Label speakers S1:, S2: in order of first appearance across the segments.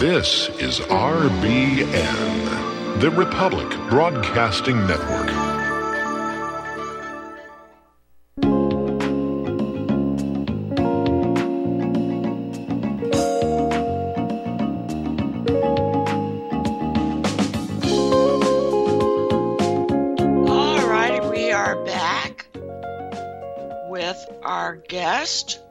S1: This is RBN, the Republic Broadcasting Network.
S2: All righty, we are back with our guest,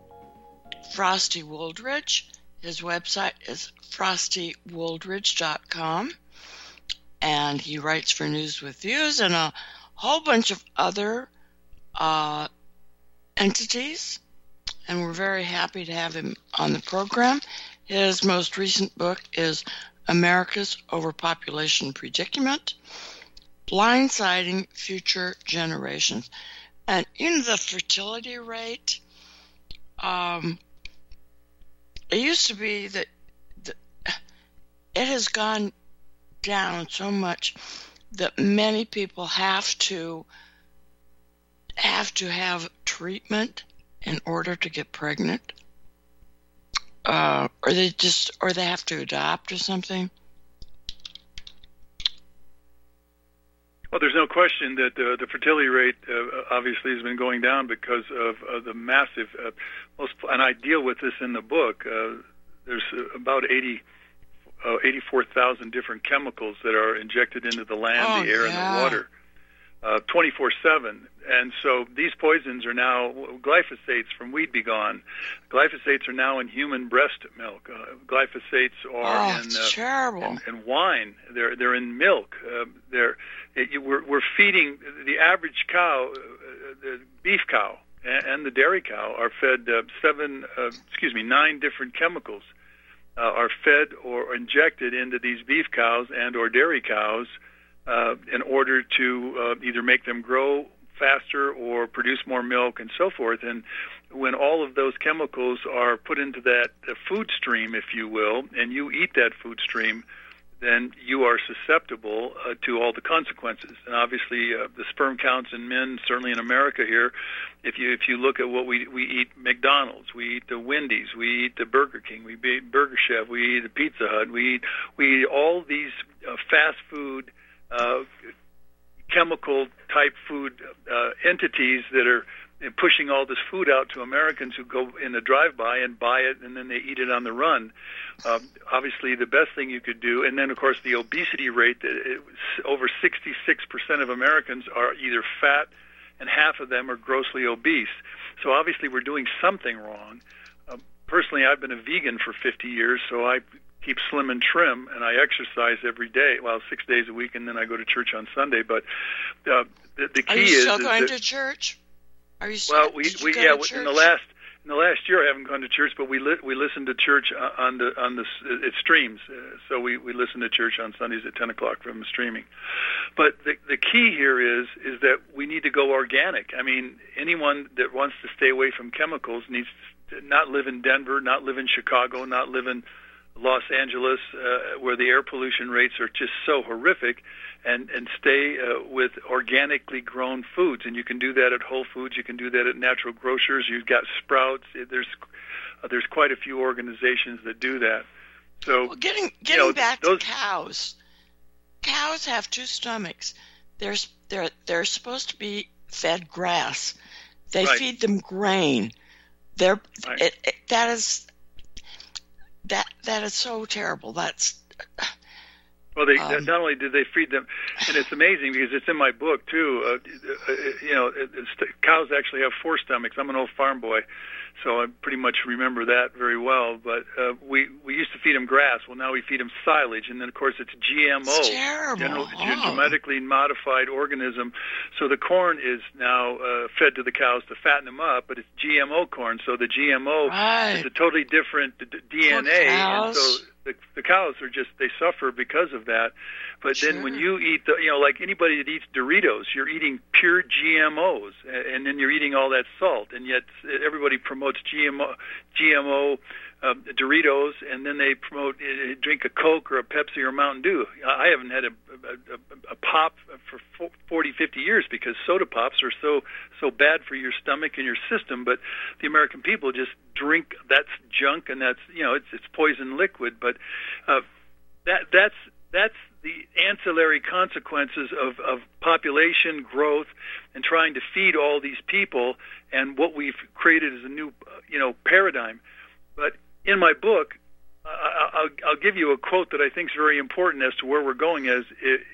S2: Frosty Wooldridge. His website is frostywooldridge.com, and he writes for News with Views and a whole bunch of other uh, entities. And we're very happy to have him on the program. His most recent book is America's Overpopulation Predicament blindsiding future generations. And in the fertility rate, um, it used to be that the, it has gone down so much that many people have to have to have treatment in order to get pregnant, uh, or they just or they have to adopt or something.
S3: Well, there's no question that uh, the fertility rate uh, obviously has been going down because of uh, the massive. Uh, most, and I deal with this in the book. Uh, there's uh, about 80, uh, 84,000 different chemicals that are injected into the land,
S2: Oh,
S3: the air,
S2: yeah.
S3: and the water, uh, 24/7. And so these poisons are now glyphosates from weed be gone. Glyphosates are now in human breast milk. Uh, glyphosates are
S2: Oh,
S3: in uh,
S2: terrible.
S3: and, and wine. They're they're in milk. Uh, they're it, you, we're we're feeding the average cow, uh, the beef cow and, and the dairy cow are fed uh, seven, uh, excuse me, nine different chemicals uh, are fed or injected into these beef cows and or dairy cows uh, in order to uh, either make them grow faster or produce more milk and so forth. And when all of those chemicals are put into that food stream, if you will, and you eat that food stream, then you are susceptible uh, to all the consequences. And obviously, uh, the sperm counts in men, certainly in America here, if you if you look at what we we eat McDonald's, we eat the Wendy's, we eat the Burger King, we eat Burger Chef, we eat the Pizza Hut, we eat we eat all these uh, fast food. Uh, chemical type food uh, entities that are pushing all this food out to Americans who go in a drive-by and buy it and then they eat it on the run. Um, obviously, the best thing you could do, and then of course the obesity rate. That it, over 66% of Americans are either fat, and half of them are grossly obese. So obviously, we're doing something wrong. Um, personally, I've been a vegan for 50 years, so I keep slim and trim, and I exercise every day. Well, six days a week, and then I go to church on Sunday. But uh, the, the key is.
S2: Are you still
S3: is
S2: going
S3: that,
S2: to church? Are you still,
S3: well, we we yeah in the last in the last year I haven't gone to church, but we li- we listen to church uh, on the on the it streams. Uh, so we we listen to church on Sundays at 10 o'clock from streaming. But the the key here is is that we need to go organic. I mean, anyone that wants to stay away from chemicals needs to not live in Denver, not live in Chicago, not live in Los Angeles, uh, where the air pollution rates are just so horrific, and and stay uh, with organically grown foods. And you can do that at Whole Foods. You can do that at natural grocers. You've got Sprouts. There's uh, there's quite a few organizations that do that. So
S2: Well, getting getting
S3: know,
S2: back
S3: those-
S2: to cows. Cows have two stomachs. They're they're they're supposed to be fed grass. They
S3: Right.
S2: feed them grain. They're
S3: Right.
S2: it, it, that is that that is so terrible. That's
S3: Well, they
S2: Um,
S3: not only did they feed them, and it's amazing because it's in my book too. Uh, uh, you know, it, it's, cows actually have four stomachs. I'm an old farm boy, so I pretty much remember that very well. But uh, we we used to feed them grass. Well, now we feed them silage, and then of course it's GMO,
S2: It's terrible.
S3: general,
S2: Oh.
S3: genetically modified organism. So the corn is now uh, fed to the cows to fatten them up, but it's GMO corn. So the GMO
S2: right.
S3: it's a totally different d- DNA, and so the, the cows are just they suffer because of that. But then when you eat the, you know, like anybody that eats Doritos, you're eating pure GMOs, and then you're eating all that salt, and yet everybody promotes GMO, GMO um, Doritos, and then they promote uh, drink a Coke or a Pepsi or a Mountain Dew. I I haven't had a, a, a, a pop for 40, 50 years because soda pops are so so bad for your stomach and your system. But the American people just drink that's junk and that's you know it's it's poison liquid. But uh, that that's that's the ancillary consequences of, of population growth and trying to feed all these people and what we've created as a new you know paradigm. But in my book, I'll, I'll give you a quote that I think is very important as to where we're going as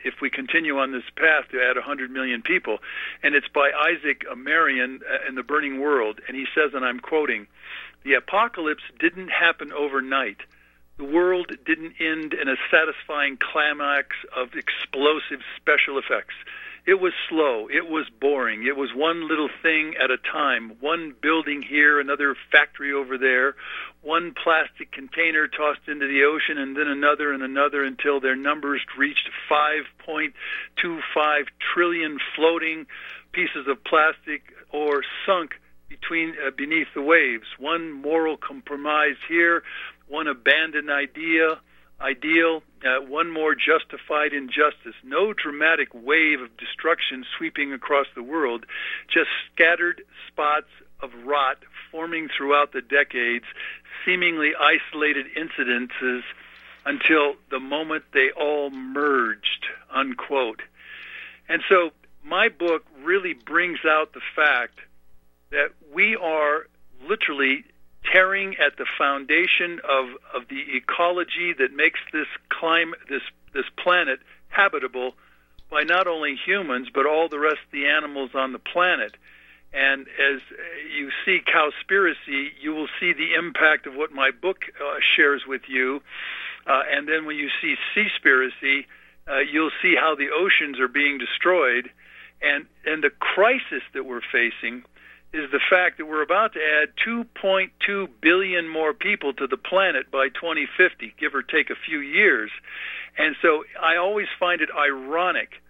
S3: if we continue on this path to add 100 million people. And it's by Isaac Marion uh, in The Burning World. And he says, and I'm quoting, the apocalypse didn't happen overnight. The world didn't end in a satisfying climax of explosive special effects. It was slow. It was boring. It was one little thing at a time. One building here, another factory over there, one plastic container tossed into the ocean, and then another and another until their numbers reached 5.25 trillion floating pieces of plastic or sunk between uh, beneath the waves. One moral compromise here, one abandoned idea ideal, uh, one more justified injustice. No dramatic wave of destruction sweeping across the world, just scattered spots of rot forming throughout the decades, seemingly isolated incidences until the moment they all merged, unquote. And so my book really brings out the fact that we are literally tearing at the foundation of, of the ecology that makes this climate, this, this planet habitable by not only humans, but all the rest of the animals on the planet. And as you see Cowspiracy, you will see the impact of what my book uh, shares with you. Uh, and then when you see Seaspiracy, uh, you'll see how the oceans are being destroyed. And, and the crisis that we're facing is the fact that we're about to add 2.2 billion more people to the planet by 2050, give or take a few years. And so I always find it ironic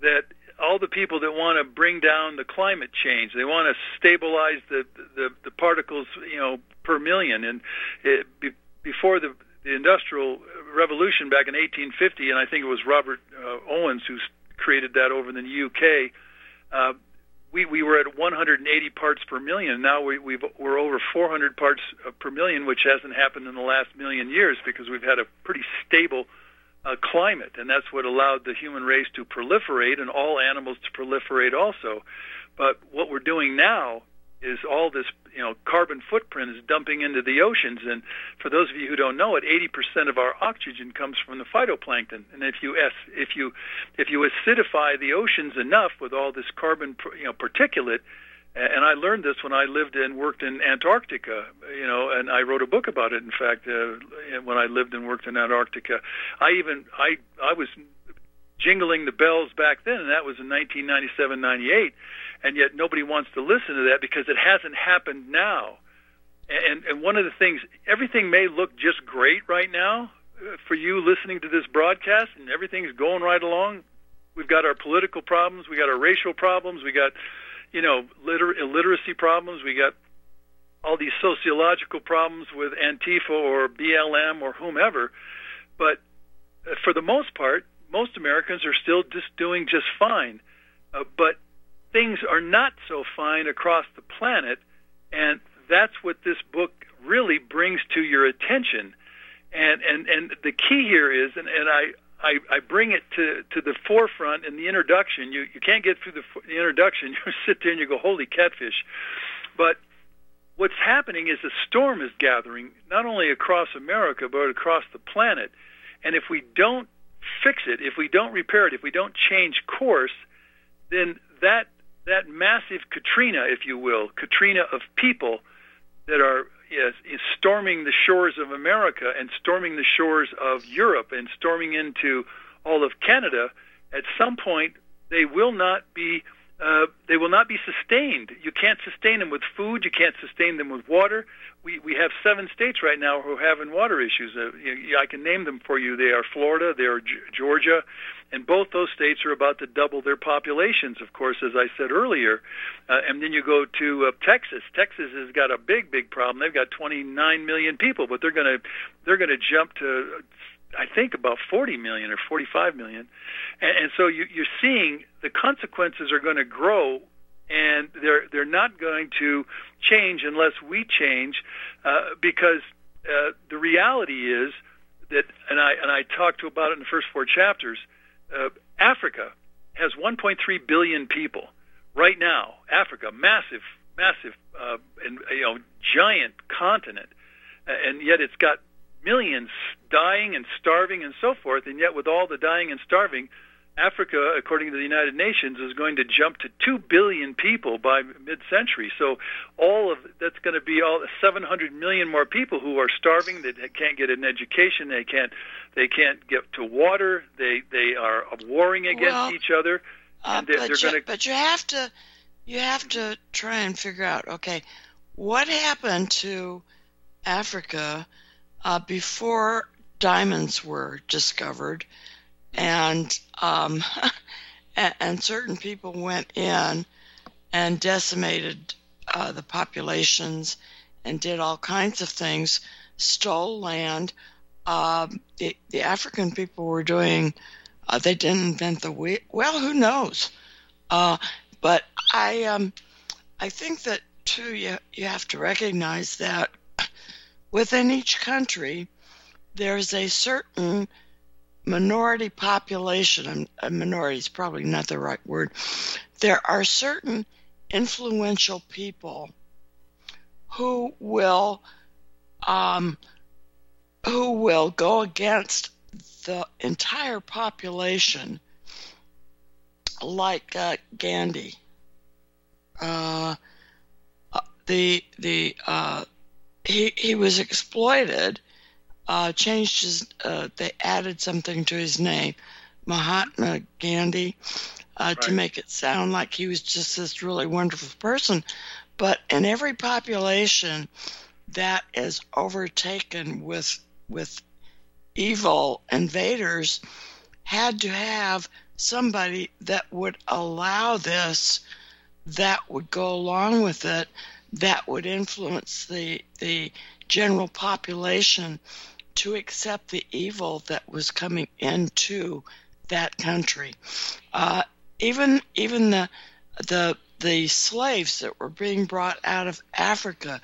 S3: that all the people that want to bring down the climate change, they want to stabilize the the, the particles, you know, per million. And it, be, before the, the industrial revolution back in 1850, and I think it was Robert uh, Owens who created that over in the UK. Uh, we, we were at 180 parts per million. Now we, we've, we're over 400 parts uh, per million, which hasn't happened in the last million years because we've had a pretty stable uh, climate, and that's what allowed the human race to proliferate and all animals to proliferate also. But what we're doing now is all this you know carbon footprint is dumping into the oceans and for those of you who don't know it 80% of our oxygen comes from the phytoplankton and if you if you if you acidify the oceans enough with all this carbon you know particulate and I learned this when I lived and worked in Antarctica, you know, and I wrote a book about it. In fact, uh, when I lived and worked in Antarctica, I even I I was jingling the bells back then, and that was in 1997, 98 and yet nobody wants to listen to that because it hasn't happened now. And and one of the things, everything may look just great right now uh, for you listening to this broadcast, and everything's going right along. We've got our political problems, we got our racial problems, we got, you know, liter- illiteracy problems, we got all these sociological problems with Antifa or BLM or whomever. But uh, for the most part, most Americans are still just doing just fine. Uh, but things are not so fine across the planet, and that's what this book really brings to your attention. And and and the key here is, and, and I, I I bring it to to the forefront in the introduction. You you can't get through the, the introduction. You sit there and you go, holy catfish. But what's happening is a storm is gathering not only across America but across the planet. And if we don't fix it, if we don't repair it, if we don't change course, then that that massive Katrina, if you will, Katrina of people that are yes, is storming the shores of America and storming the shores of Europe and storming into all of Canada, at some point they will not be uh, they will not be sustained. You can't sustain them with food. You can't sustain them with water. We we have seven states right now who are having water issues. Uh, you, I can name them for you. They are Florida, they are G- Georgia, and both those states are about to double their populations. Of course, as I said earlier, uh, and then you go to uh, Texas. Texas has got a big, big problem. They've got 29 million people, but they're going to they're going to jump to I think about 40 million or 45 million, and, and so you, you're seeing the consequences are going to grow, and they're they're not going to change unless we change, uh, because uh, the reality is that, and I and I talked to about it in the first four chapters. Uh, Africa has 1.3 billion people right now. Africa, massive, massive, uh, and you know, giant continent, and yet it's got millions dying and starving and so forth. And yet, with all the dying and starving, Africa, according to the United Nations, is going to jump to 2 billion people by mid-century. So all of that's going to be all 700 million more people who are starving. They can't get an education. They can't. They can't get to water. They they are warring against
S2: Well,
S3: each other.
S2: Uh,
S3: And they're-
S2: but, you,
S3: gonna-
S2: but you have to you have to try and figure out okay what happened to Africa uh, before diamonds were discovered and um, and, certain people went in and decimated uh, the populations and did all kinds of things stole land um, the, the African people were doing uh, they didn't invent the wheel. Well, who knows? Uh, but I, um, I think that too. You you have to recognize that within each country, there's a certain minority population. A minority is probably not the right word. There are certain influential people who will, um, who will go against the entire population, like uh, Gandhi. Uh, uh, the the uh, he he was exploited. Uh, changed his. Uh, they added something to his name, Mahatma Gandhi, uh, to make it sound like he was just this really wonderful person. But in every population that is overtaken with with evil invaders had to have somebody that would allow this, that would go along with it, that would influence the the general population to accept the evil that was coming into that country. Uh, even even the the the slaves that were being brought out of Africa,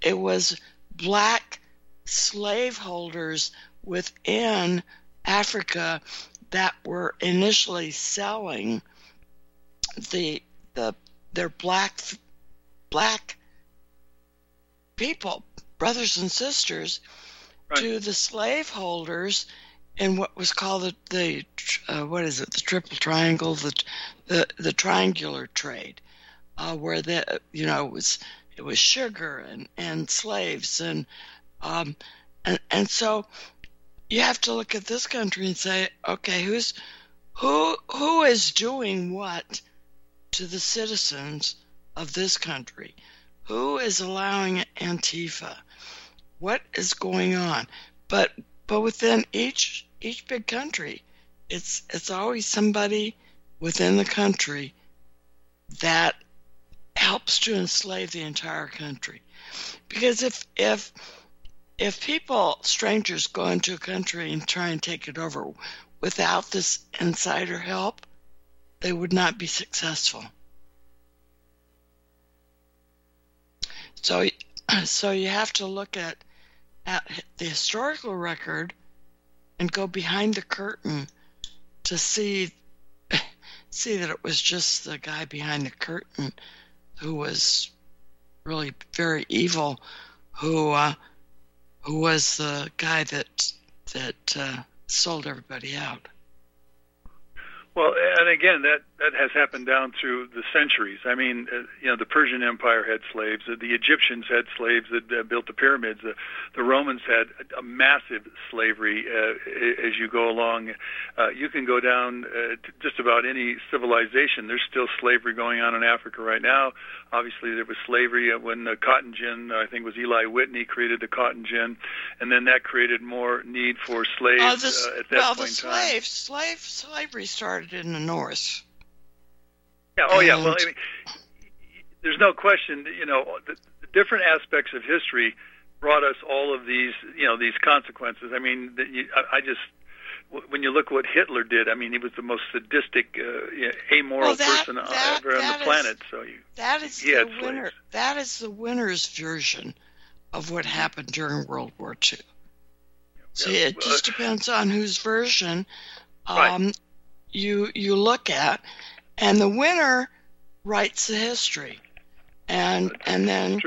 S2: it was black slaveholders within Africa that were initially selling the the their black black people, brothers and sisters,
S3: Right.
S2: to the slaveholders in what was called the, the uh, what is it the triple triangle the the, the triangular trade uh, where the you know it was it was sugar and, and slaves and um, and and so you have to look at this country and say okay who's who who is doing what to the citizens of this country. Who is allowing antifa? What is going on? But but within each each big country it's it's always somebody within the country that helps to enslave the entire country. Because if if if people strangers go into a country and try and take it over without this insider help they would not be successful so so you have to look at at the historical record and go behind the curtain to see see that it was just the guy behind the curtain who was really very evil who uh, who was the guy that that uh, sold everybody out.
S3: Well, and again, that that has happened down through the centuries. I mean, uh, you know, the Persian Empire had slaves. uh, The Egyptians had slaves that uh, built the pyramids. The, the Romans had a, a massive slavery. Uh, as you go along, uh, you can go down uh, to just about any civilization. There's still slavery going on in Africa right now. Obviously, there was slavery uh, when the cotton gin. I think it was Eli Whitney created the cotton gin, and then that created more need for slaves
S2: Oh, this,
S3: uh, at that
S2: well,
S3: point
S2: the
S3: in time.
S2: slave slavery started in the north.
S3: Yeah. Oh, yeah. Well, I mean, there's no question. You know, the, the different aspects of history brought us all of these, you know, these consequences. I mean, that you, I, I just when you look what Hitler did, I mean, he was the most sadistic, uh, amoral
S2: Well, that-
S3: person uh,
S2: that-
S3: ever on the
S2: is-
S3: planet. So you,
S2: That is
S3: He
S2: the winner.
S3: slaves.
S2: That is the winner's version of what happened during World War II. See, it
S3: Uh,
S2: just depends on whose version
S3: Right.
S2: um, you you look at, and the winner writes the history, and and then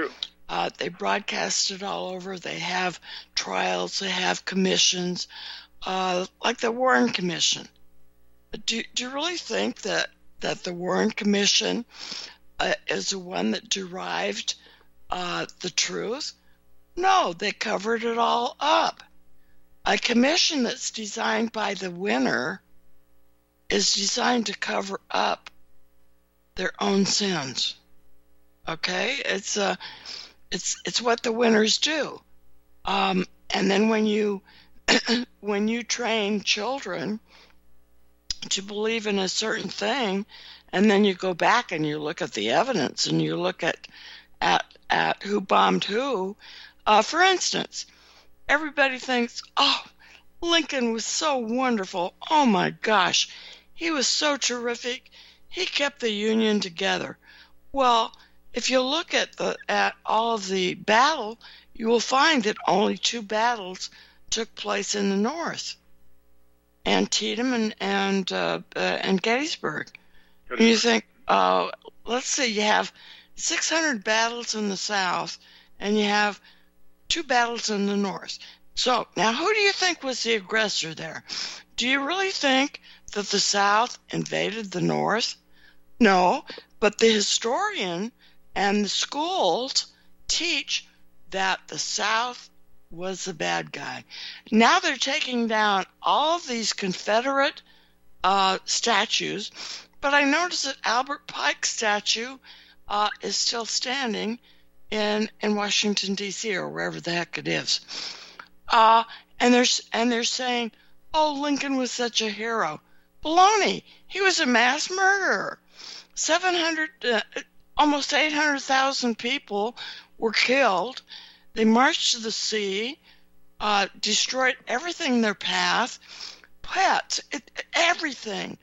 S2: uh, they broadcast it all over. They have trials. They have commissions, uh, like the Warren Commission. Do do you really think that that the Warren Commission uh, is the one that derived uh, the truth? No, they covered it all up. A commission that's designed by the winner is designed to cover up their own sins. Okay, it's uh, it's it's what the winners do. Um, and then when you when you train children to believe in a certain thing, and then you go back and you look at the evidence and you look at at at who bombed who. Uh, for instance, everybody thinks, oh, Lincoln was so wonderful. Oh my gosh, he was so terrific. He kept the Union together. Well, if you look at the at all of the battle, you will find that only two battles took place in the North, Antietam and and uh, uh, and Gettysburg. And you think, uh, let's say you have 600 battles in the South, and you have two battles in the North. So now, who do you think was the aggressor there? Do you really think that the South invaded the North? No, but the historian and the schools teach that the South was the bad guy. Now they're taking down all these Confederate uh, statues, but I noticed that Albert Pike's statue uh, is still standing in in Washington D.C. or wherever the heck it is. Uh, and they're and they're saying, "Oh, Lincoln was such a hero." Baloney! He was a mass murderer. Seven hundred, uh, almost eight hundred thousand people were killed. They marched to the sea, uh, destroyed everything in their path, pets, it, everything,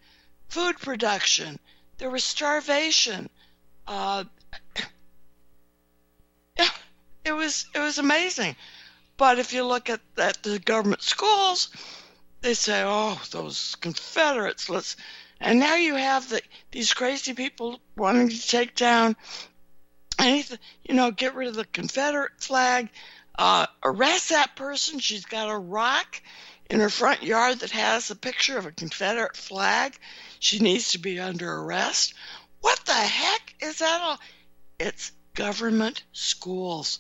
S2: food production. There was starvation. Uh, it was it was amazing. But if you look at, at the government schools, they say, "Oh, those Confederates." Let's, and now you have the these crazy people wanting to take down anything, you know, get rid of the Confederate flag, uh, arrest that person. She's got a rock in her front yard that has a picture of a Confederate flag. She needs to be under arrest. What the heck is that all? It's government schools.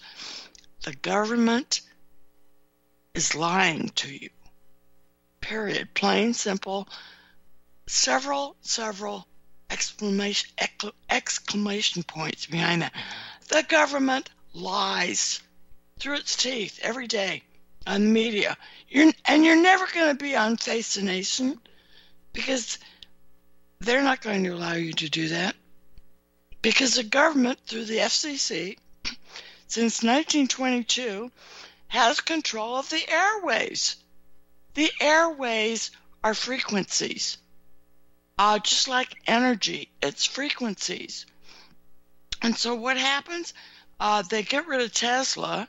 S2: The government is lying to you. Period. Plain, simple. Several, several exclamation exclamation points behind that. The government lies through its teeth every day on the media. You're, and you're never going to be on Face the Nation because they're not going to allow you to do that. Because the government, through the FCC, since 1922, has control of the airways. The airways are frequencies. Uh, just like energy, it's frequencies. And so what happens? Uh, they get rid of Tesla,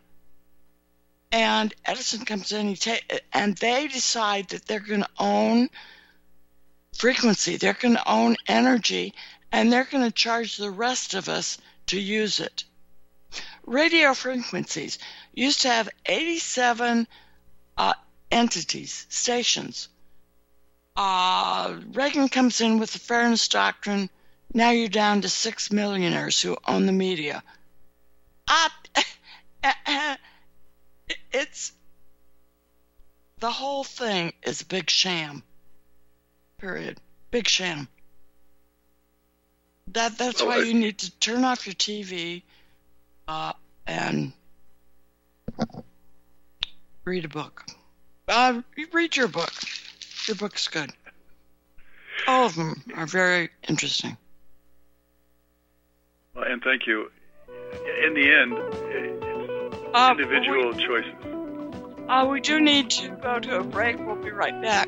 S2: and Edison comes in, he ta- and they decide that they're going to own frequency, they're going to own energy, and they're going to charge the rest of us to use it. Radio frequencies used to have 87 uh, entities, stations. Uh, Reagan comes in with the Fairness Doctrine. Now you're down to six millionaires who own the media. Uh, it's the whole thing is a big sham. Period. Big sham. That that's why you need to turn off your TV uh, and read a book. Uh, read your book. Your book's good. All of them are very interesting.
S3: Well, and thank you. In the end, it's
S2: Uh,
S3: individual
S2: we,
S3: choices.
S2: uh, we do need to go to a break. We'll be right back.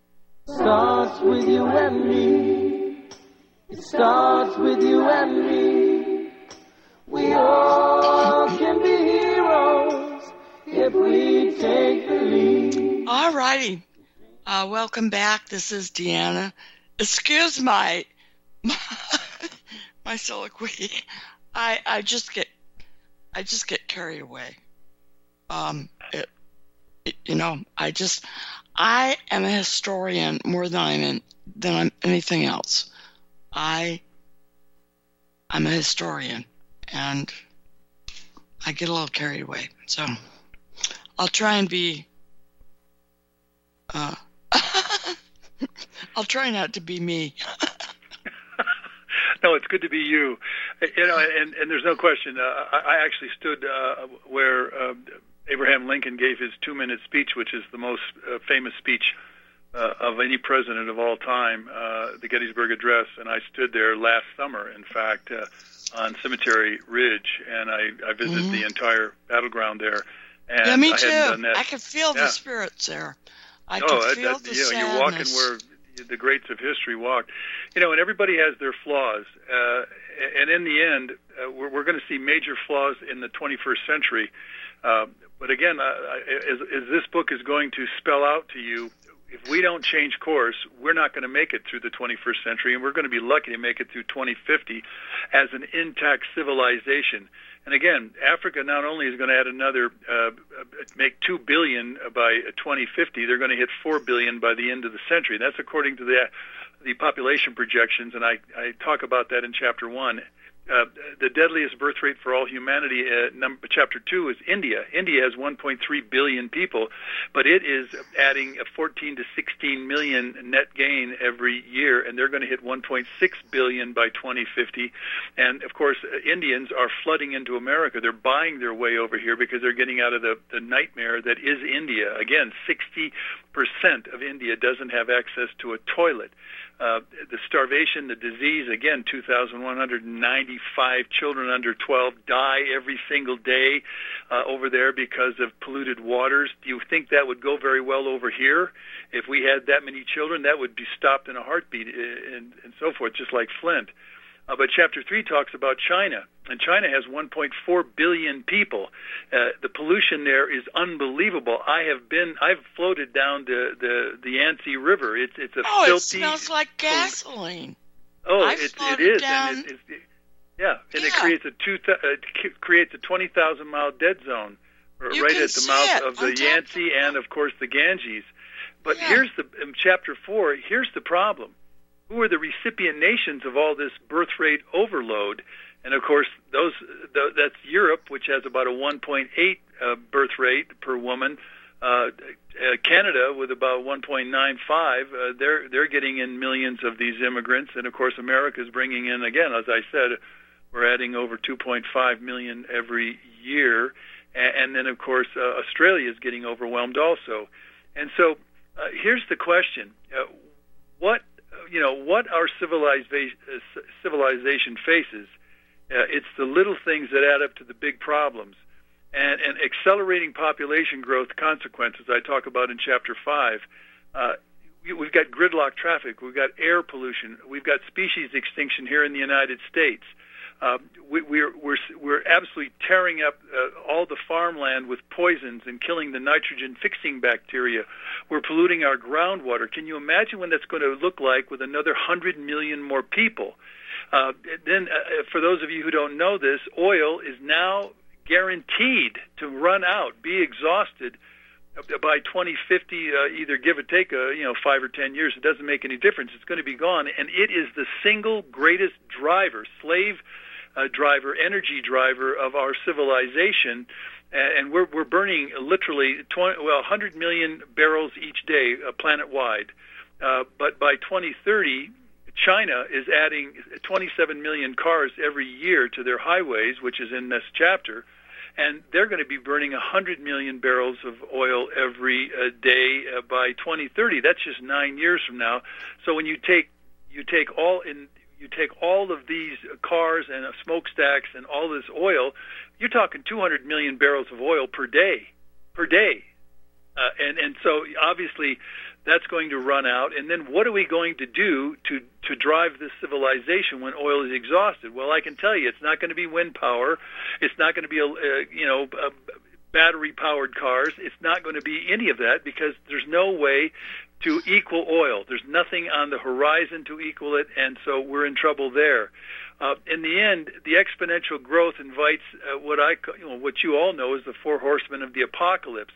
S4: starts with you and me. It starts with you and me. We all can be heroes if we take the lead.
S2: All righty. Uh, welcome back. This is Deanna. Excuse my my, soliloquy. I I just get I just get carried away. Um, it, it, you know, I just I am a historian more than I'm in, than I'm anything else. I I'm a historian and I get a little carried away. So I'll try and be uh, I'll try not to be me.
S3: no, it's good to be you. You know, and, and there's no question. Uh, I, I actually stood uh, where uh, Abraham Lincoln gave his two-minute speech, which is the most uh, famous speech uh, of any president of all time, uh, the Gettysburg Address, and I stood there last summer, in fact, uh, on Cemetery Ridge, and I, I visited
S2: Mhm.
S3: the entire battleground there. And
S2: yeah, me
S3: I
S2: too. I could feel
S3: Yeah.
S2: the spirits there. I
S3: oh,
S2: could feel
S3: that-
S2: the
S3: you know,
S2: sadness.
S3: you're walking where the greats of history walked. You know, and everybody has their flaws. Uh, and in the end, uh, we're, we're going to see major flaws in the 21st century. Uh, but again, uh, as, as this book is going to spell out to you, if we don't change course, we're not going to make it through the 21st century, and we're going to be lucky to make it through 2050 as an intact civilization. And again, Africa not only is going to add another, uh, make two billion by 2050, they're going to hit four billion by the end of the century. That's according to the the population projections, and I, I talk about that in chapter one. Uh, the deadliest birth rate for all humanity, uh, number, chapter two, is India. India has 1.3 billion people, but it is adding a 14 to 16 million net gain every year, and they're going to hit 1.6 billion by 2050. And of course, uh, Indians are flooding into America. They're buying their way over here because they're getting out of the, the nightmare that is India. Again, 60% of India doesn't have access to a toilet. Uh, the starvation, the disease, again, 2,195 children under 12 die every single day uh, over there because of polluted waters. Do you think that would go very well over here? If we had that many children, that would be stopped in a heartbeat uh, and, and so forth, just like Flint. Uh, but chapter 3 talks about China, and China has 1.4 billion people. Uh, the pollution there is unbelievable. I have been, I've floated down the the, the Yangtze River. It's it's a
S2: oh,
S3: filthy.
S2: it smells like gasoline.
S3: Oh,
S2: I've
S3: it, it
S2: floated down-
S3: and it, it, yeah, and it creates a two th- uh, c- creates a 20,000 mile dead zone
S2: You
S3: right at the mouth of the Yangtze and of course the Ganges. But
S2: Yeah.
S3: here's the in chapter four. Here's the problem. Who are the recipient nations of all this birth rate overload? And of course, those th- that's Europe, which has about a 1.8 uh, birth rate per woman. Uh, uh, Canada with about 1.95. Uh, they're they're getting in millions of these immigrants, and of course, America is bringing in again, as I said, we're adding over 2.5 million every year, and, and then of course, uh, Australia is getting overwhelmed also. And so, uh, here's the question: What you know, what our civilization uh, civilization faces? Uh, it's the little things that add up to the big problems and, and accelerating population growth consequences I talk about in chapter five. Uh, we, we've got gridlock traffic, we've got air pollution, we've got species extinction here in the United States. Uh, we, we're we're we're absolutely tearing up uh, all the farmland with poisons and killing the nitrogen fixing bacteria. We're polluting our groundwater. Can you imagine what that's going to look like with another hundred million more people? Uh, then, uh, for those of you who don't know this, oil is now guaranteed to run out, be exhausted by 2050. Uh, either give or take, a, you know, five or ten years. It doesn't make any difference. It's going to be gone, and it is the single greatest driver, slave uh, driver, energy driver of our civilization. And we're we're burning literally 20, well 100 million barrels each day, uh, planet wide. Uh, but by 2030, China is adding 27 million cars every year to their highways, which is in this chapter, and they're going to be burning 100 million barrels of oil every uh, day uh, by 2030. That's just nine years from now. So when you take you take all in you take all of these cars and smokestacks and all this oil, you're talking 200 million barrels of oil per day, per day, uh, and and so obviously that's going to run out. And then what are we going to do to to drive this civilization when oil is exhausted? Well, I can tell you, it's not going to be wind power. It's not going to be a uh, you know. A, battery powered cars it's not going to be any of that because there's no way to equal oil there's nothing on the horizon to equal it and so we're in trouble there uh, in the end, the exponential growth invites uh, what I, you know, what you all know is the four horsemen of the apocalypse.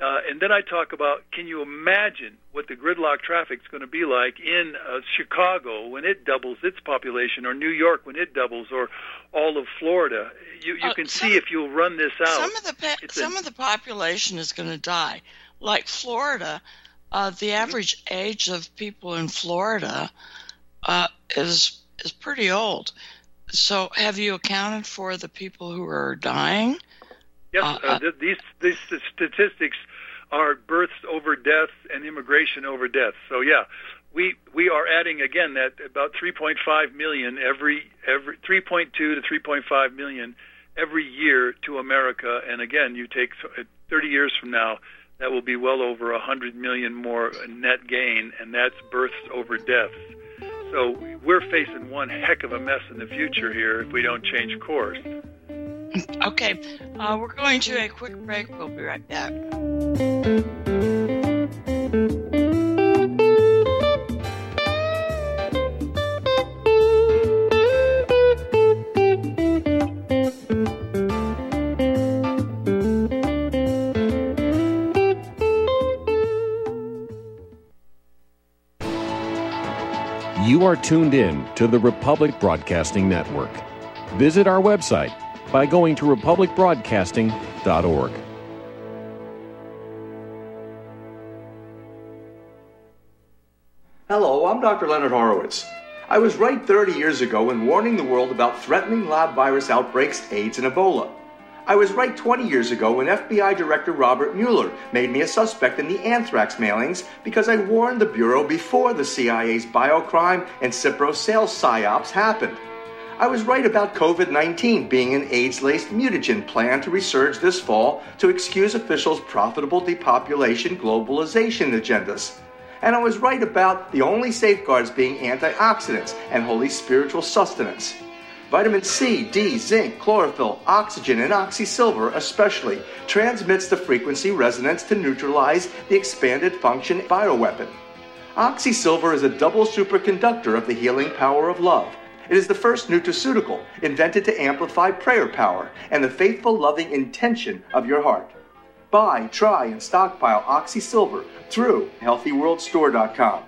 S3: Uh, and then I talk about, can you imagine what the gridlock traffic is going to be like in uh, Chicago when it doubles its population, or New York when it doubles, or all of Florida? You, you
S2: Uh,
S3: can
S2: some-
S3: see if you'll run this out.
S2: Some of the pa-
S3: It's a-
S2: some of the population is going to die. Like Florida, uh, the
S3: Mm-hmm.
S2: average age of people in Florida uh, is is pretty old. So, have you accounted for the people who are dying?
S3: Yes,
S2: Uh,
S3: uh,
S2: uh,
S3: th- these these statistics are births over deaths and immigration over deaths. So yeah, we we are adding again that about 3.5 million every every 3.2 to 3.5 million every year to America. And again, you take uh, 30 years from now, that will be well over 100 million more net gain, and that's births over deaths. So we're facing one heck of a mess in the future here if we don't change course.
S2: Okay, uh, we're going to a quick break. We'll be right back.
S5: You are tuned in to the Republic Broadcasting Network. Visit our website by going to republicbroadcasting.org.
S6: Hello, I'm Dr. Leonard Horowitz. I was right 30 years ago in warning the world about threatening lab virus outbreaks, AIDS, and Ebola. I was right 20 years ago when FBI Director Robert Mueller made me a suspect in the anthrax mailings because I warned the Bureau before the CIA's biocrime and Cipro sales psyops happened. I was right about COVID 19 being an AIDS laced mutagen plan to resurge this fall to excuse officials' profitable depopulation globalization agendas. And I was right about the only safeguards being antioxidants and holy spiritual sustenance. Vitamin C, D, zinc, chlorophyll, oxygen, and oxysilver especially transmits the frequency resonance to neutralize the expanded function bioweapon. Oxysilver is a double superconductor of the healing power of love. It is the first nutraceutical invented to amplify prayer power and the faithful, loving intention of your heart. Buy, try, and stockpile Oxysilver through HealthyWorldStore.com.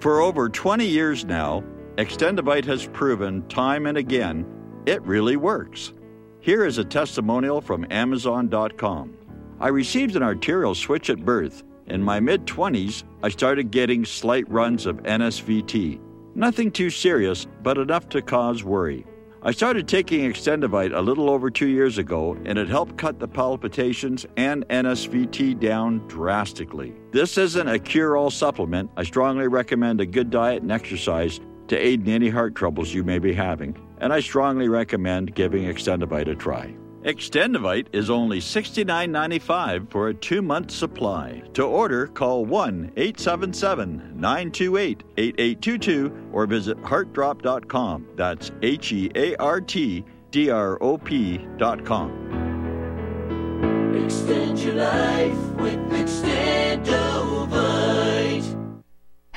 S7: For over 20 years now, Extendivite has proven time and again it really works. Here is a testimonial from Amazon.com. I received an arterial switch at birth. In my mid 20s, I started getting slight runs of NSVT. Nothing too serious, but enough to cause worry. I started taking Extendivite a little over two years ago, and it helped cut the palpitations and NSVT down drastically. This isn't a cure all supplement. I strongly recommend a good diet and exercise to aid in any heart troubles you may be having, and I strongly recommend giving Extendivite a try. Extendivite is only $69.95 for a two month supply. To order, call 1 877 928 8822 or visit heartdrop.com. That's H E A R T D R O P.com.
S4: Extend your life with Extendovite.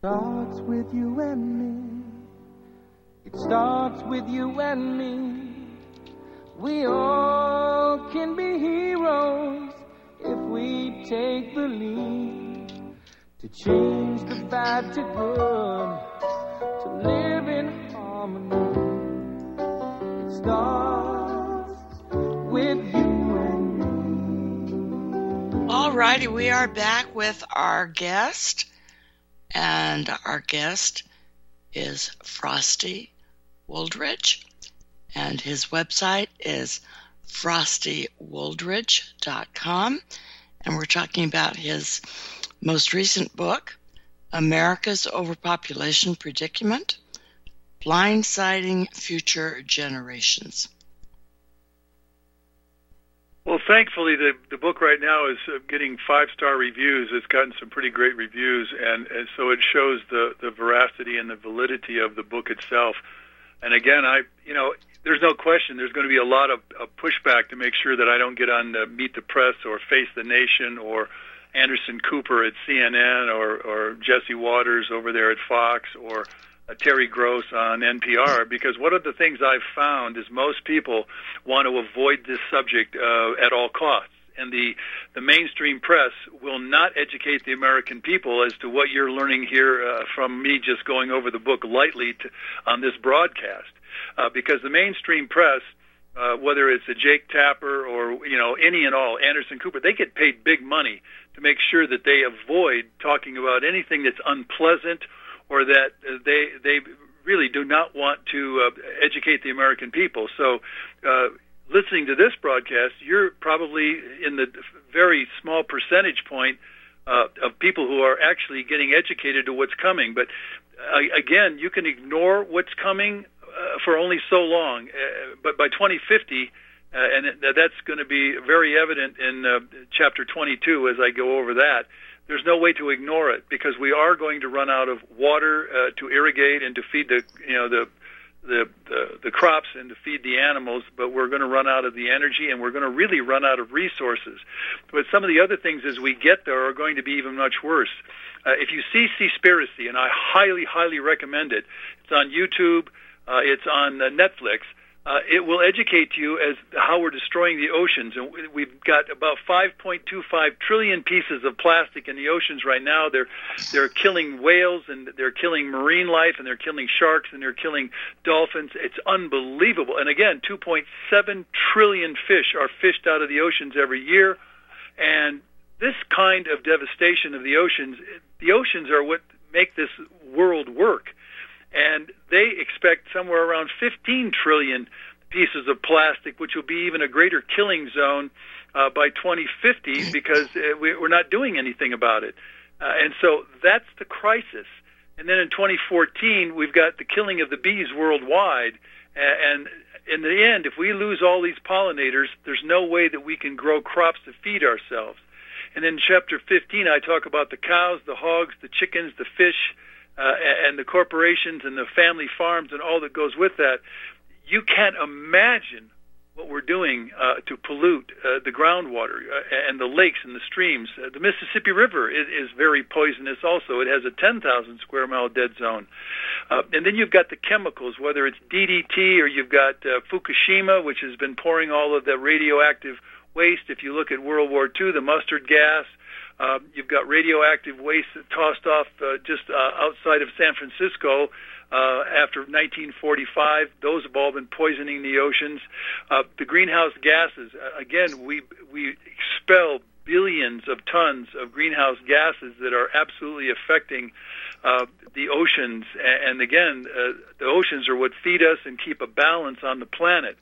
S4: starts with you and me. It starts with you and me. We all can be heroes if we take the lead to change the bad to good, to live in harmony. It starts with you and me.
S2: All righty, we are back with our guest and our guest is Frosty Wooldridge, and his website is frostywooldridge.com. And we're talking about his most recent book, America's Overpopulation Predicament Blindsiding Future Generations.
S3: Well, thankfully, the the book right now is uh, getting five star reviews. It's gotten some pretty great reviews, and, and so it shows the the veracity and the validity of the book itself. And again, I you know, there's no question there's going to be a lot of, of pushback to make sure that I don't get on uh, Meet the Press or Face the Nation or Anderson Cooper at CNN or or Jesse Watters over there at Fox or Terry Gross on NPR because one of the things I've found is most people want to avoid this subject uh, at all costs. And the, the mainstream press will not educate the American people as to what you're learning here uh, from me just going over the book lightly to, on this broadcast. Uh, because the mainstream press, uh, whether it's a Jake Tapper or you know any and all Anderson Cooper, they get paid big money to make sure that they avoid talking about anything that's unpleasant or that they they really do not want to uh, educate the American people. So, uh, listening to this broadcast, you're probably in the very small percentage point uh, of people who are actually getting educated to what's coming. But uh, again, you can ignore what's coming uh, for only so long. Uh, but by 2050, uh, and that's going to be very evident in chapter 22 as I go over that. There's no way to ignore it because we are going to run out of water uh, to irrigate and to feed the you know the the, the the crops and to feed the animals, but we're going to run out of the energy and we're going to really run out of resources. But some of the other things as we get there are going to be even much worse. Uh, if you see Seaspiracy, and I highly, highly recommend it, it's on YouTube, uh, it's on uh, Netflix uh, it will educate you as how we're destroying the oceans. And we've got about 5.25 trillion pieces of plastic in the oceans right now. They're they're killing whales and they're killing marine life and they're killing sharks and they're killing dolphins. It's unbelievable. And again, 2.7 trillion fish are fished out of the oceans every year. And this kind of devastation of the oceans, the oceans are what make this world work and they expect somewhere around 15 trillion pieces of plastic, which will be even a greater killing zone uh, by 2050 because uh, we, we're not doing anything about it. Uh, and so that's the crisis. And then in 2014, we've got the killing of the bees worldwide. And in the end, if we lose all these pollinators, there's no way that we can grow crops to feed ourselves. And in chapter 15, I talk about the cows, the hogs, the chickens, the fish, uh, and the corporations and the family farms and all that goes with that, you can't imagine what we're doing uh, to pollute uh, the groundwater uh, and the lakes and the streams. Uh, the Mississippi River is, is very poisonous also. It has a 10,000 square mile dead zone. Uh, and then you've got the chemicals, whether it's DDT or you've got uh, Fukushima, which has been pouring all of the radioactive waste. If you look at World War II, the mustard gas, uh, you've got radioactive waste tossed off uh, just uh, outside of San Francisco uh, after 1945. Those have all been poisoning the oceans. Uh, the greenhouse gases, uh, again, we we expel billions of tons of greenhouse gases that are absolutely affecting uh, the oceans. And, and again, uh, the oceans are what feed us and keep a balance on the planet.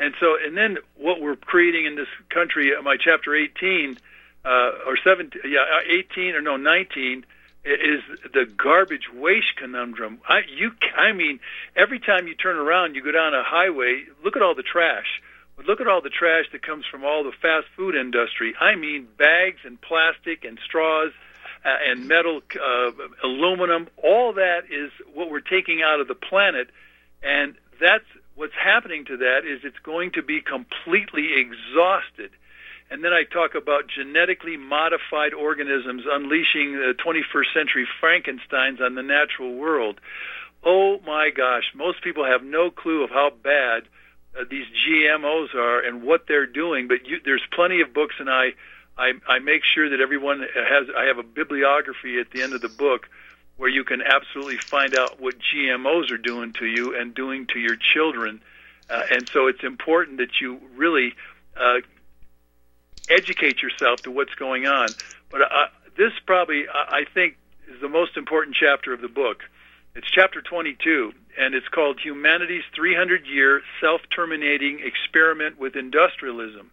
S3: And so, and then what we're creating in this country, uh, my chapter 18 uh, or 17, yeah, uh, 18 or no 19 is the garbage waste conundrum. I you I mean every time you turn around, you go down a highway, look at all the trash. But look at all the trash that comes from all the fast food industry. I mean bags and plastic and straws uh, and metal, uh, aluminum. All that is what we're taking out of the planet, and that's what's happening to that is it's going to be completely exhausted and then I talk about genetically modified organisms unleashing the 21st century Frankensteins on the natural world. Oh my gosh, most people have no clue of how bad uh, these GMOs are and what they're doing, but you, there's plenty of books and I, I I make sure that everyone has I have a bibliography at the end of the book where you can absolutely find out what GMOs are doing to you and doing to your children. Uh, and so it's important that you really uh, educate yourself to what's going on. But uh, this probably, I think, is the most important chapter of the book. It's chapter 22, and it's called Humanity's 300 Year Self Terminating Experiment with Industrialism.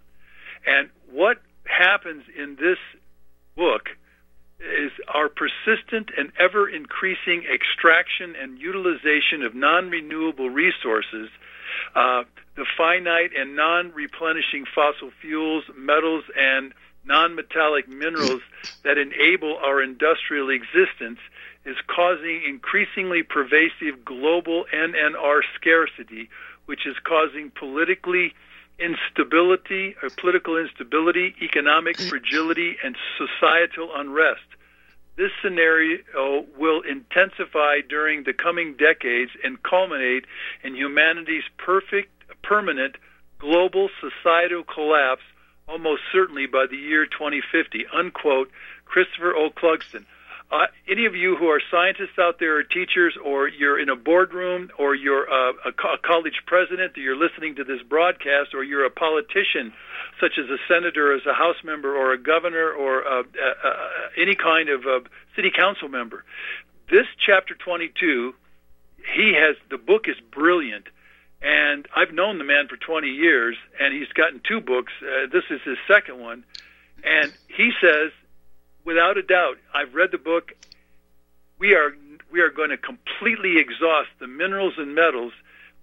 S3: And what happens in this book is our persistent and ever increasing extraction and utilization of non renewable resources uh, the finite and non-replenishing fossil fuels, metals, and non-metallic minerals that enable our industrial existence is causing increasingly pervasive global NNR scarcity, which is causing politically instability or political instability, economic fragility, and societal unrest. This scenario will intensify during the coming decades and culminate in humanity's perfect, permanent global societal collapse almost certainly by the year 2050. Unquote, Christopher O. Clugston. Uh, any of you who are scientists out there, or teachers, or you're in a boardroom, or you're uh, a, co- a college president, or you're listening to this broadcast, or you're a politician, such as a senator, as a House member, or a governor, or uh, uh, uh any kind of uh, city council member, this chapter 22 he has the book is brilliant. And I've known the man for 20 years, and he's gotten two books. Uh, this is his second one. And he says, without a doubt, I've read the book. We are we are going to completely exhaust the minerals and metals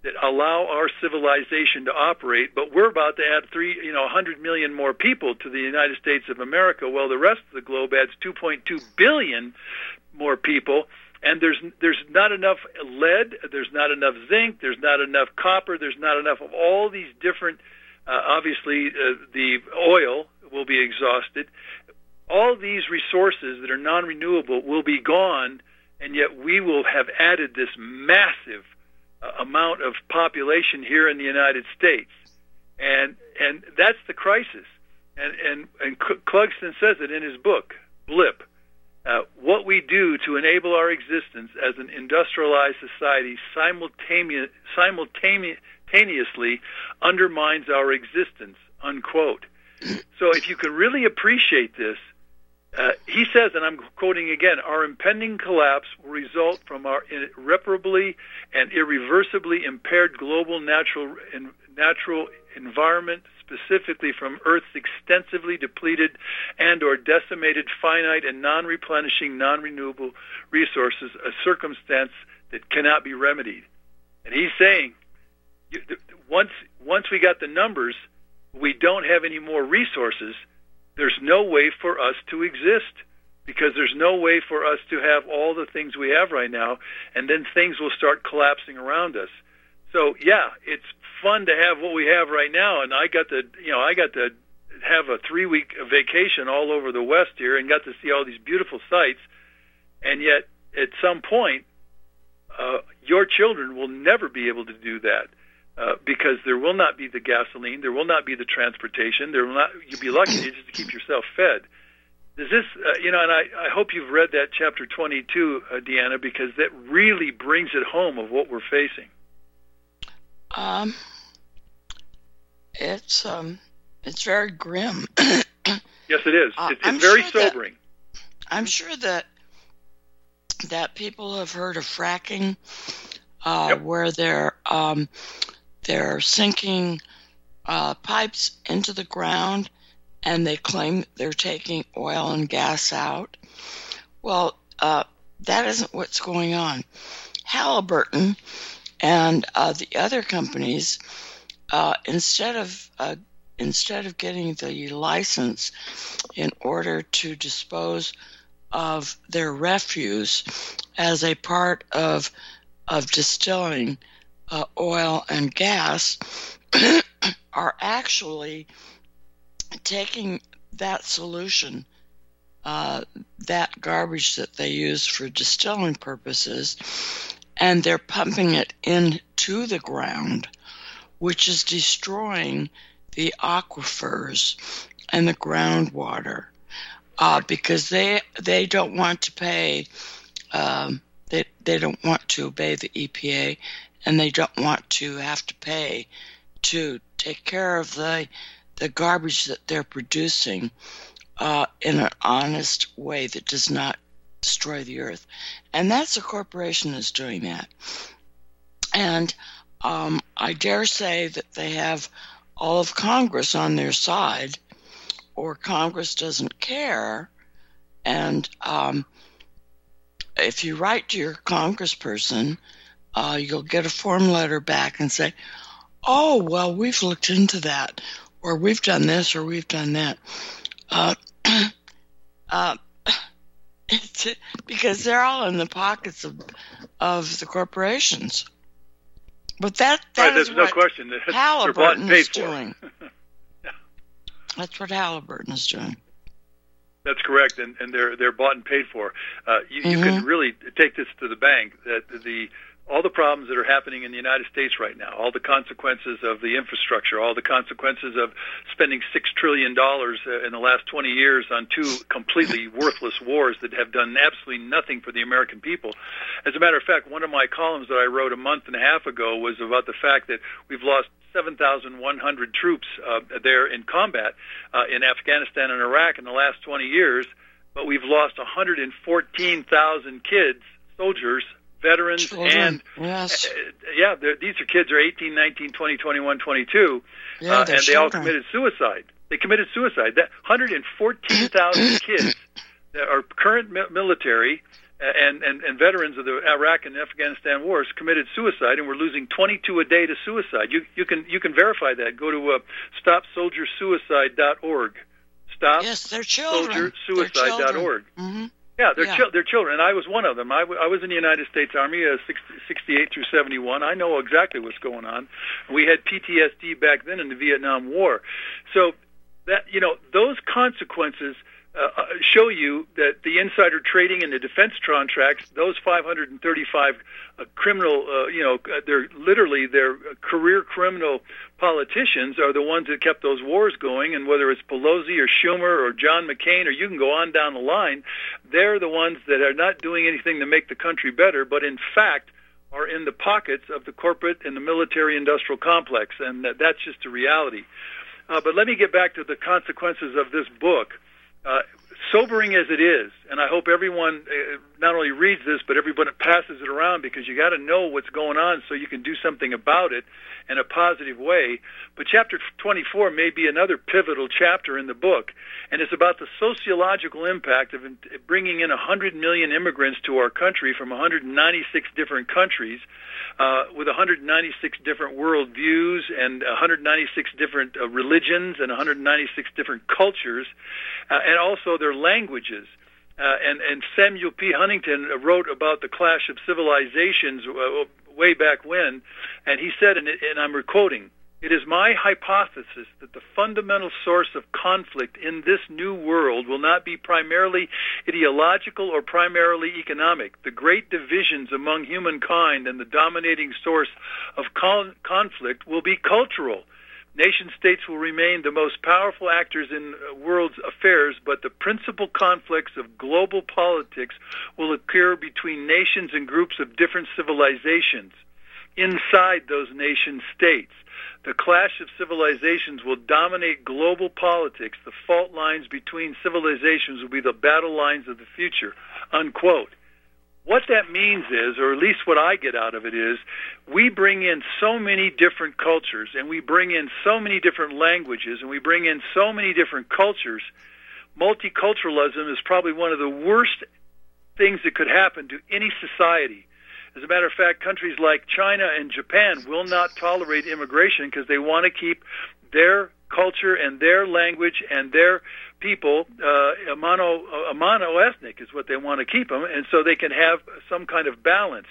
S3: that allow our civilization to operate. But we're about to add three, you know, 100 million more people to the United States of America. while the rest of the globe adds 2.2 billion more people and there's there's not enough lead, there's not enough zinc, there's not enough copper, there's not enough of all these different. Uh, obviously, uh, the oil will be exhausted. All these resources that are non-renewable will be gone, and yet we will have added this massive uh, amount of population here in the United States, and and that's the crisis. And and and Clugston says it in his book, Blip uh, what we do to enable our existence as an industrialized society simultaneous, simultaneously undermines our existence, unquote. So if you can really appreciate this, uh, he says, and I'm quoting again, our impending collapse will result from our irreparably and irreversibly impaired global natural, natural environment specifically from Earth's extensively depleted and or decimated finite and non-replenishing, non-renewable resources, a circumstance that cannot be remedied. And he's saying, once once we got the numbers, we don't have any more resources. There's no way for us to exist because there's no way for us to have all the things we have right now, and then things will start collapsing around us. So yeah, it's fun to have what we have right now, and I got to you know I got to have a three week vacation all over the West here and got to see all these beautiful sights, and yet at some point, uh, your children will never be able to do that. Uh, because there will not be the gasoline, there will not be the transportation, there will not. You'll be lucky just to keep yourself fed. Does this, uh, you know, and I, I hope you've read that chapter 22, uh, Deanna, because that really brings it home of what we're facing.
S2: Um, it's um, it's very grim.
S3: yes, it is.
S2: Uh,
S3: it's, it's very
S2: sure
S3: sobering.
S2: That, I'm sure that that people have heard of fracking, uh,
S3: yep.
S2: where they're um, they're sinking uh, pipes into the ground, and they claim they're taking oil and gas out. Well, uh, that isn't what's going on. Halliburton and uh, the other companies, uh, instead of uh, instead of getting the license in order to dispose of their refuse as a part of of distilling uh, oil and gas, are actually taking that solution uh, that garbage that they use for distilling purposes and they're pumping it into the ground, which is destroying the aquifers and the groundwater uh, because they they don't want to pay um, they they don't want to obey the EPA and they don't want to have to pay to take care of the the garbage that they're producing uh, in an honest way that does not destroy the earth. And that's a corporation that's doing that. And um, I dare say that they have all of Congress on their side, or Congress doesn't care. And um, if you write to your congressperson, uh, you'll get a form letter back and say, Oh, well, we've looked into that, or we've done this, or we've done that. Uh, uh, it's because they're all in the pockets of of the corporations. But that that
S3: right,
S2: is
S3: there's
S2: what
S3: no question that
S2: Halliburton is doing. That's what Halliburton is doing.
S3: That's correct, and, and they're they're bought and paid for. Uh, you, you
S2: Mhm.
S3: can really take this to the bank that the all the problems that are happening in the United States right now, all the consequences of the infrastructure, all the consequences of spending six trillion dollars uh, in the last 20 years on two completely worthless wars that have done absolutely nothing for the American people. As a matter of fact, one of my columns that I wrote a month and a half ago was about the fact that we've lost 7,100 troops uh, there in combat uh, in Afghanistan and Iraq in the last 20 years, but we've lost 114,000 kids, soldiers, veterans
S2: Children,
S3: and
S2: yes.
S3: uh, yeah, these are kids are 18, 19, 20, 21, 22,
S2: Yeah,
S3: uh,
S2: they're
S3: and they all committed suicide. They committed suicide. That 114,000 kids that are current military uh, and, and, and veterans of the Iraq and Afghanistan wars committed suicide, and we're losing 22 a day to suicide. You you can you can verify that. Go to uh, stopsoldiersuicide.org. Stop
S2: Yes, they're children.
S3: soldiersuicide.org.
S2: hmm
S3: Yeah, they're
S2: Yeah.
S3: chil- they're children, and I was one of them. I, w- I was in the United States Army, uh, 60, 68 through 71. I know exactly what's going on. We had PTSD back then in the Vietnam War, so that you know those consequences uh, uh, show you that the insider trading and the defense contracts, those 535 uh, criminal, uh, you know, uh, they're literally they're career criminal politicians are the ones that kept those wars going. And whether it's Pelosi or Schumer or John McCain or you can go on down the line, they're the ones that are not doing anything to make the country better, but in fact are in the pockets of the corporate and the military industrial complex. And that, that's just a reality. Uh, but let me get back to the consequences of this book. Uh, sobering as it is, and I hope everyone uh, not only reads this, but everyone passes it around because you got to know what's going on so you can do something about it in a positive way. But chapter 24 may be another pivotal chapter in the book, and it's about the sociological impact of bringing in 100 million immigrants to our country from 196 different countries uh, with 196 different worldviews and 196 different uh, religions and 196 different cultures, uh, and also their languages. Uh, and, and Samuel P. Huntington wrote about the clash of civilizations uh, way back when, and he said, and, and I'm quoting, it is my hypothesis that the fundamental source of conflict in this new world will not be primarily ideological or primarily economic. The great divisions among humankind and the dominating source of con- conflict will be cultural. Nation states will remain the most powerful actors in uh, world's affairs, but the principal conflicts of global politics will occur between nations and groups of different civilizations inside those nation states. The clash of civilizations will dominate global politics. The fault lines between civilizations will be the battle lines of the future. Unquote. What that means is, or at least what I get out of it is, we bring in so many different cultures and we bring in so many different languages and we bring in so many different cultures. Multiculturalism is probably one of the worst things that could happen to any society. As a matter of fact, countries like China and Japan will not tolerate immigration because they want to keep their culture and their language and their people uh, a mono a mono ethnic is what they want to keep them, and so they can have some kind of balance.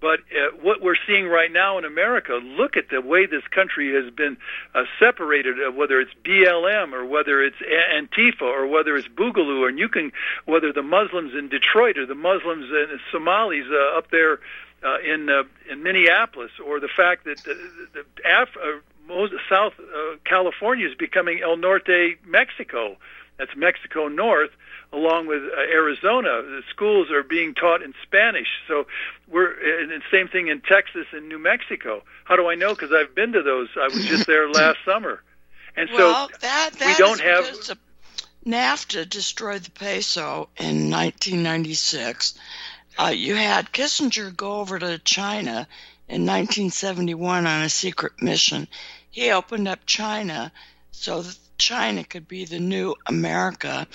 S3: But uh, what we're seeing right now in America, look at the way this country has been uh, separated, uh, whether it's BLM or whether it's Antifa or whether it's Boogaloo, and you can, whether the Muslims in Detroit or the Muslims and Somalis uh, up there uh, in uh, in Minneapolis, or the fact that the, the Af- uh, most, South uh, California is becoming El Norte, Mexico. That's Mexico North, along with uh, Arizona. The schools are being taught in Spanish. So we're and the same thing in Texas and New Mexico. How do I know? Because I've been to those. I was just there last summer, and
S2: well,
S3: so
S2: that, that
S3: we don't have.
S2: the NAFTA destroyed the peso in 1996. Uh, you had Kissinger go over to China in 1971 on a secret mission. He opened up China so that China could be the new America,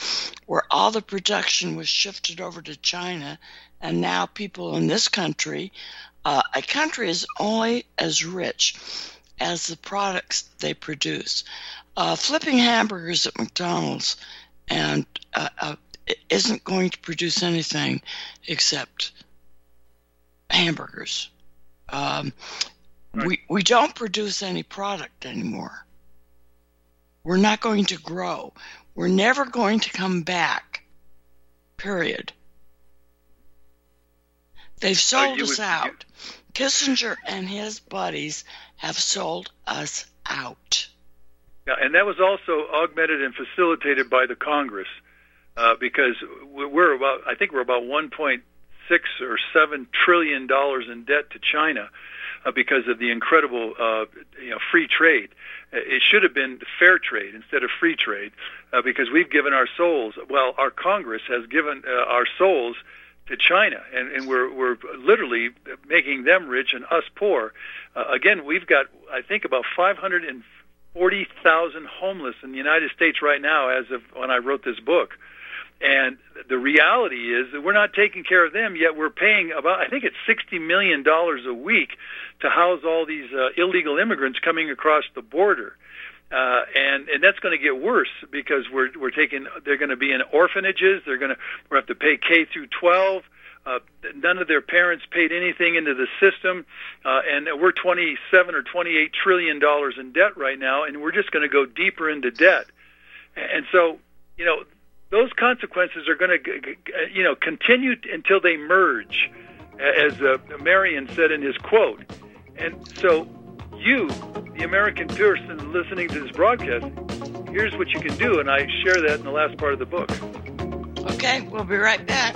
S2: where all the production was shifted over to China, and now people in this country, uh, a country is only as rich as the products they produce. Uh, flipping hamburgers at McDonald's and uh, uh, isn't going to produce anything except hamburgers. Um, we we don't produce any product anymore. We're not going to grow. We're never going to come back. Period. They've sold
S3: you
S2: us
S3: would-
S2: out. Kissinger and his buddies have sold us out.
S3: Yeah, and that was also augmented and facilitated by the Congress, uh, because we- we're about, I think we're about 1.6 or 7 trillion dollars in debt to China, uh, because of the incredible, uh, you know, free trade. Uh, It should have been fair trade instead of free trade, uh, because we've given our souls. Well, our Congress has given uh, our souls to China, and, and we're we're literally making them rich and us poor. Uh, again, we've got I think about 540,000 homeless in the United States right now, as of when I wrote this book. And the reality is that we're not taking care of them yet. We're paying about I think it's 60 million dollars a week to house all these uh, illegal immigrants coming across the border. Uh, and and that's going to get worse because we're we're taking they're going to be in orphanages. They're going to we have to pay K through 12. Uh, none of their parents paid anything into the system, uh, and we're 27 or 28 trillion dollars in debt right now, and we're just going to go deeper into debt. And so, you know, those consequences are going to, you know, continue until they merge, as uh, Marion said in his quote. And so, you, the American person listening to this broadcast, here's what you can do, and I share that in the last part of the book.
S2: Okay, we'll be right back.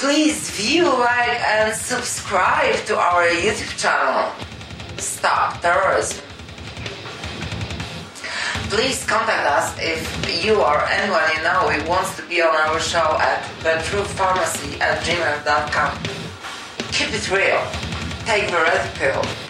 S8: Please view, like, and subscribe to our YouTube channel. Stop terrorism. Please contact us if you or anyone you know who wants to be on our show at thetruthpharmacy at gmail.com. Keep it real. Take the red pill.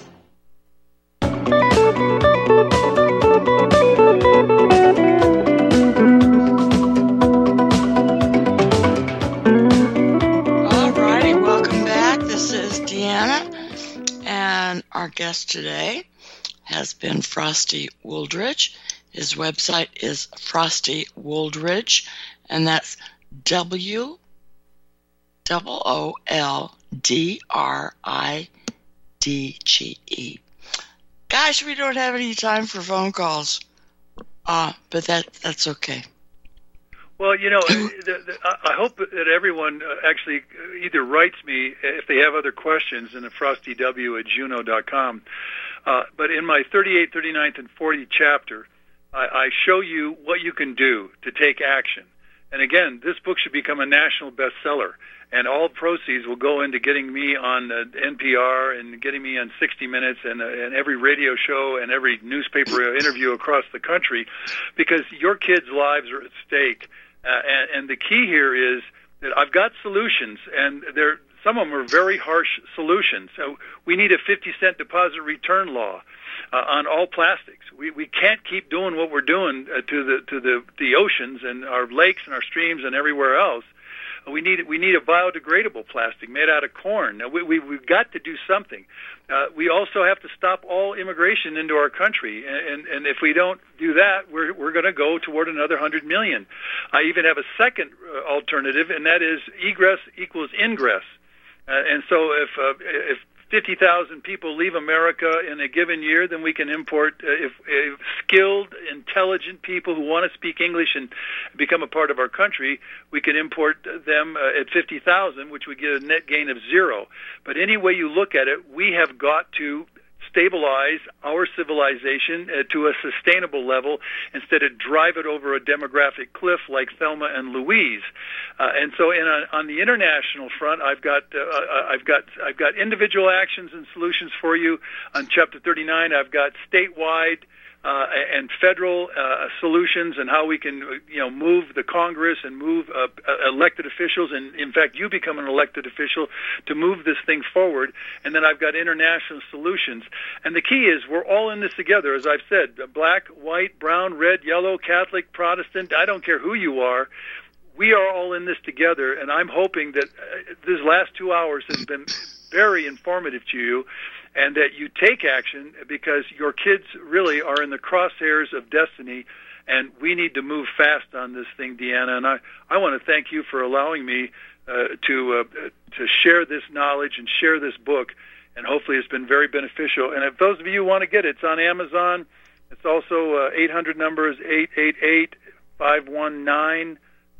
S2: And our guest today has been Frosty Wooldridge. His website is Frosty Wooldridge, and that's W O L D R I D G E. Gosh, we don't have any time for phone calls. Uh, but that that's okay.
S3: Well, you know, the, the, I hope that everyone uh, actually either writes me if they have other questions in the frostyw at juno.com. Uh, but in my 38th, 39th, and 40th chapter, I, I show you what you can do to take action. And again, this book should become a national bestseller and all proceeds will go into getting me on uh, NPR and getting me on 60 Minutes and, uh, and every radio show and every newspaper interview across the country, because your kids' lives are at stake. Uh, and, and the key here is that I've got solutions, and they're some of them are very harsh solutions. So we need a 50 cent deposit return law. Uh, on all plastics. We we can't keep doing what we're doing uh, to the to the the oceans and our lakes and our streams and everywhere else we need we need a biodegradable plastic made out of corn. Now, we, we we've got to do something. Uh, we also have to stop all immigration into our country, and and if we don't do that, we're we're going to go toward another hundred million. I even have a second uh, alternative, and that is egress equals ingress. Uh, and so if uh, if 50,000 people leave America in a given year, then we can import uh, if, if skilled, intelligent people who want to speak English and become a part of our country. We can import them uh, at 50,000, which would get a net gain of zero. But any way you look at it, we have got to stabilize our civilization uh, to a sustainable level instead of drive it over a demographic cliff like Thelma and Louise. Uh, and so, in a, on the international front, I've got uh, uh I've got I've got individual actions and solutions for you. On chapter 39, I've got statewide uh, and federal uh, solutions and how we can, you know, move the Congress and move uh, uh, elected officials, and in fact, you become an elected official to move this thing forward. And then I've got international solutions. And the key is we're all in this together, as I've said, black, white, brown, red, yellow, Catholic, Protestant. I don't care who you are. We are all in this together, and I'm hoping that uh, this last two hours has been very informative to you and that you take action because your kids really are in the crosshairs of destiny and we need to move fast on this thing, Deanna. And I, I want to thank you for allowing me uh, to uh, to share this knowledge and share this book. And hopefully, it's been very beneficial. And if those of you want to get it, it's on Amazon. It's also uh, 800 numbers 888 519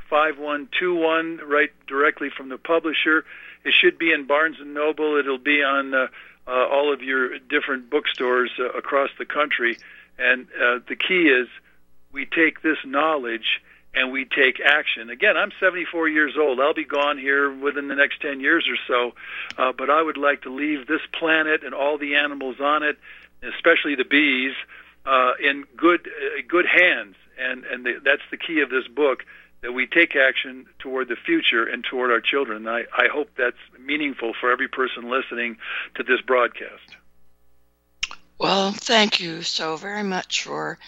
S3: 5121, right directly from the publisher. It should be in Barnes and Noble. It'll be on uh, uh, all of your different bookstores uh, across the country. And uh, the key is we take this knowledge and we take action. Again, I'm 74 years old. I'll be gone here within the next 10 years or so. Uh, but I would like to leave this planet and all the animals on it, especially the bees, uh, in good uh, good hands. And and the, that's the key of this book that we take action toward the future and toward our children. I, I hope that's meaningful for every person listening to this broadcast.
S2: Well, thank you so very much for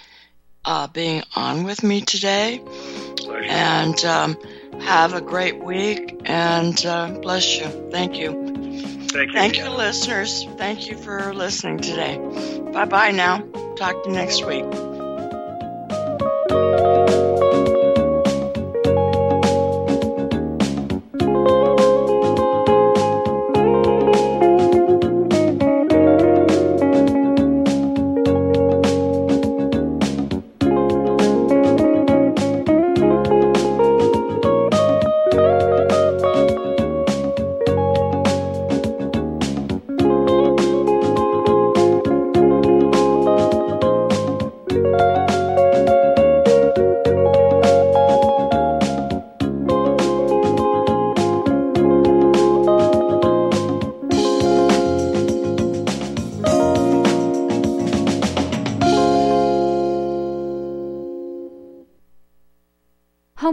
S2: uh, being on with me today.
S3: Pleasure.
S2: And um, have a great week and uh, bless you. Thank you.
S3: Thank you.
S2: Thank you, listeners. Thank you for listening today. Bye bye now. Talk to you next week.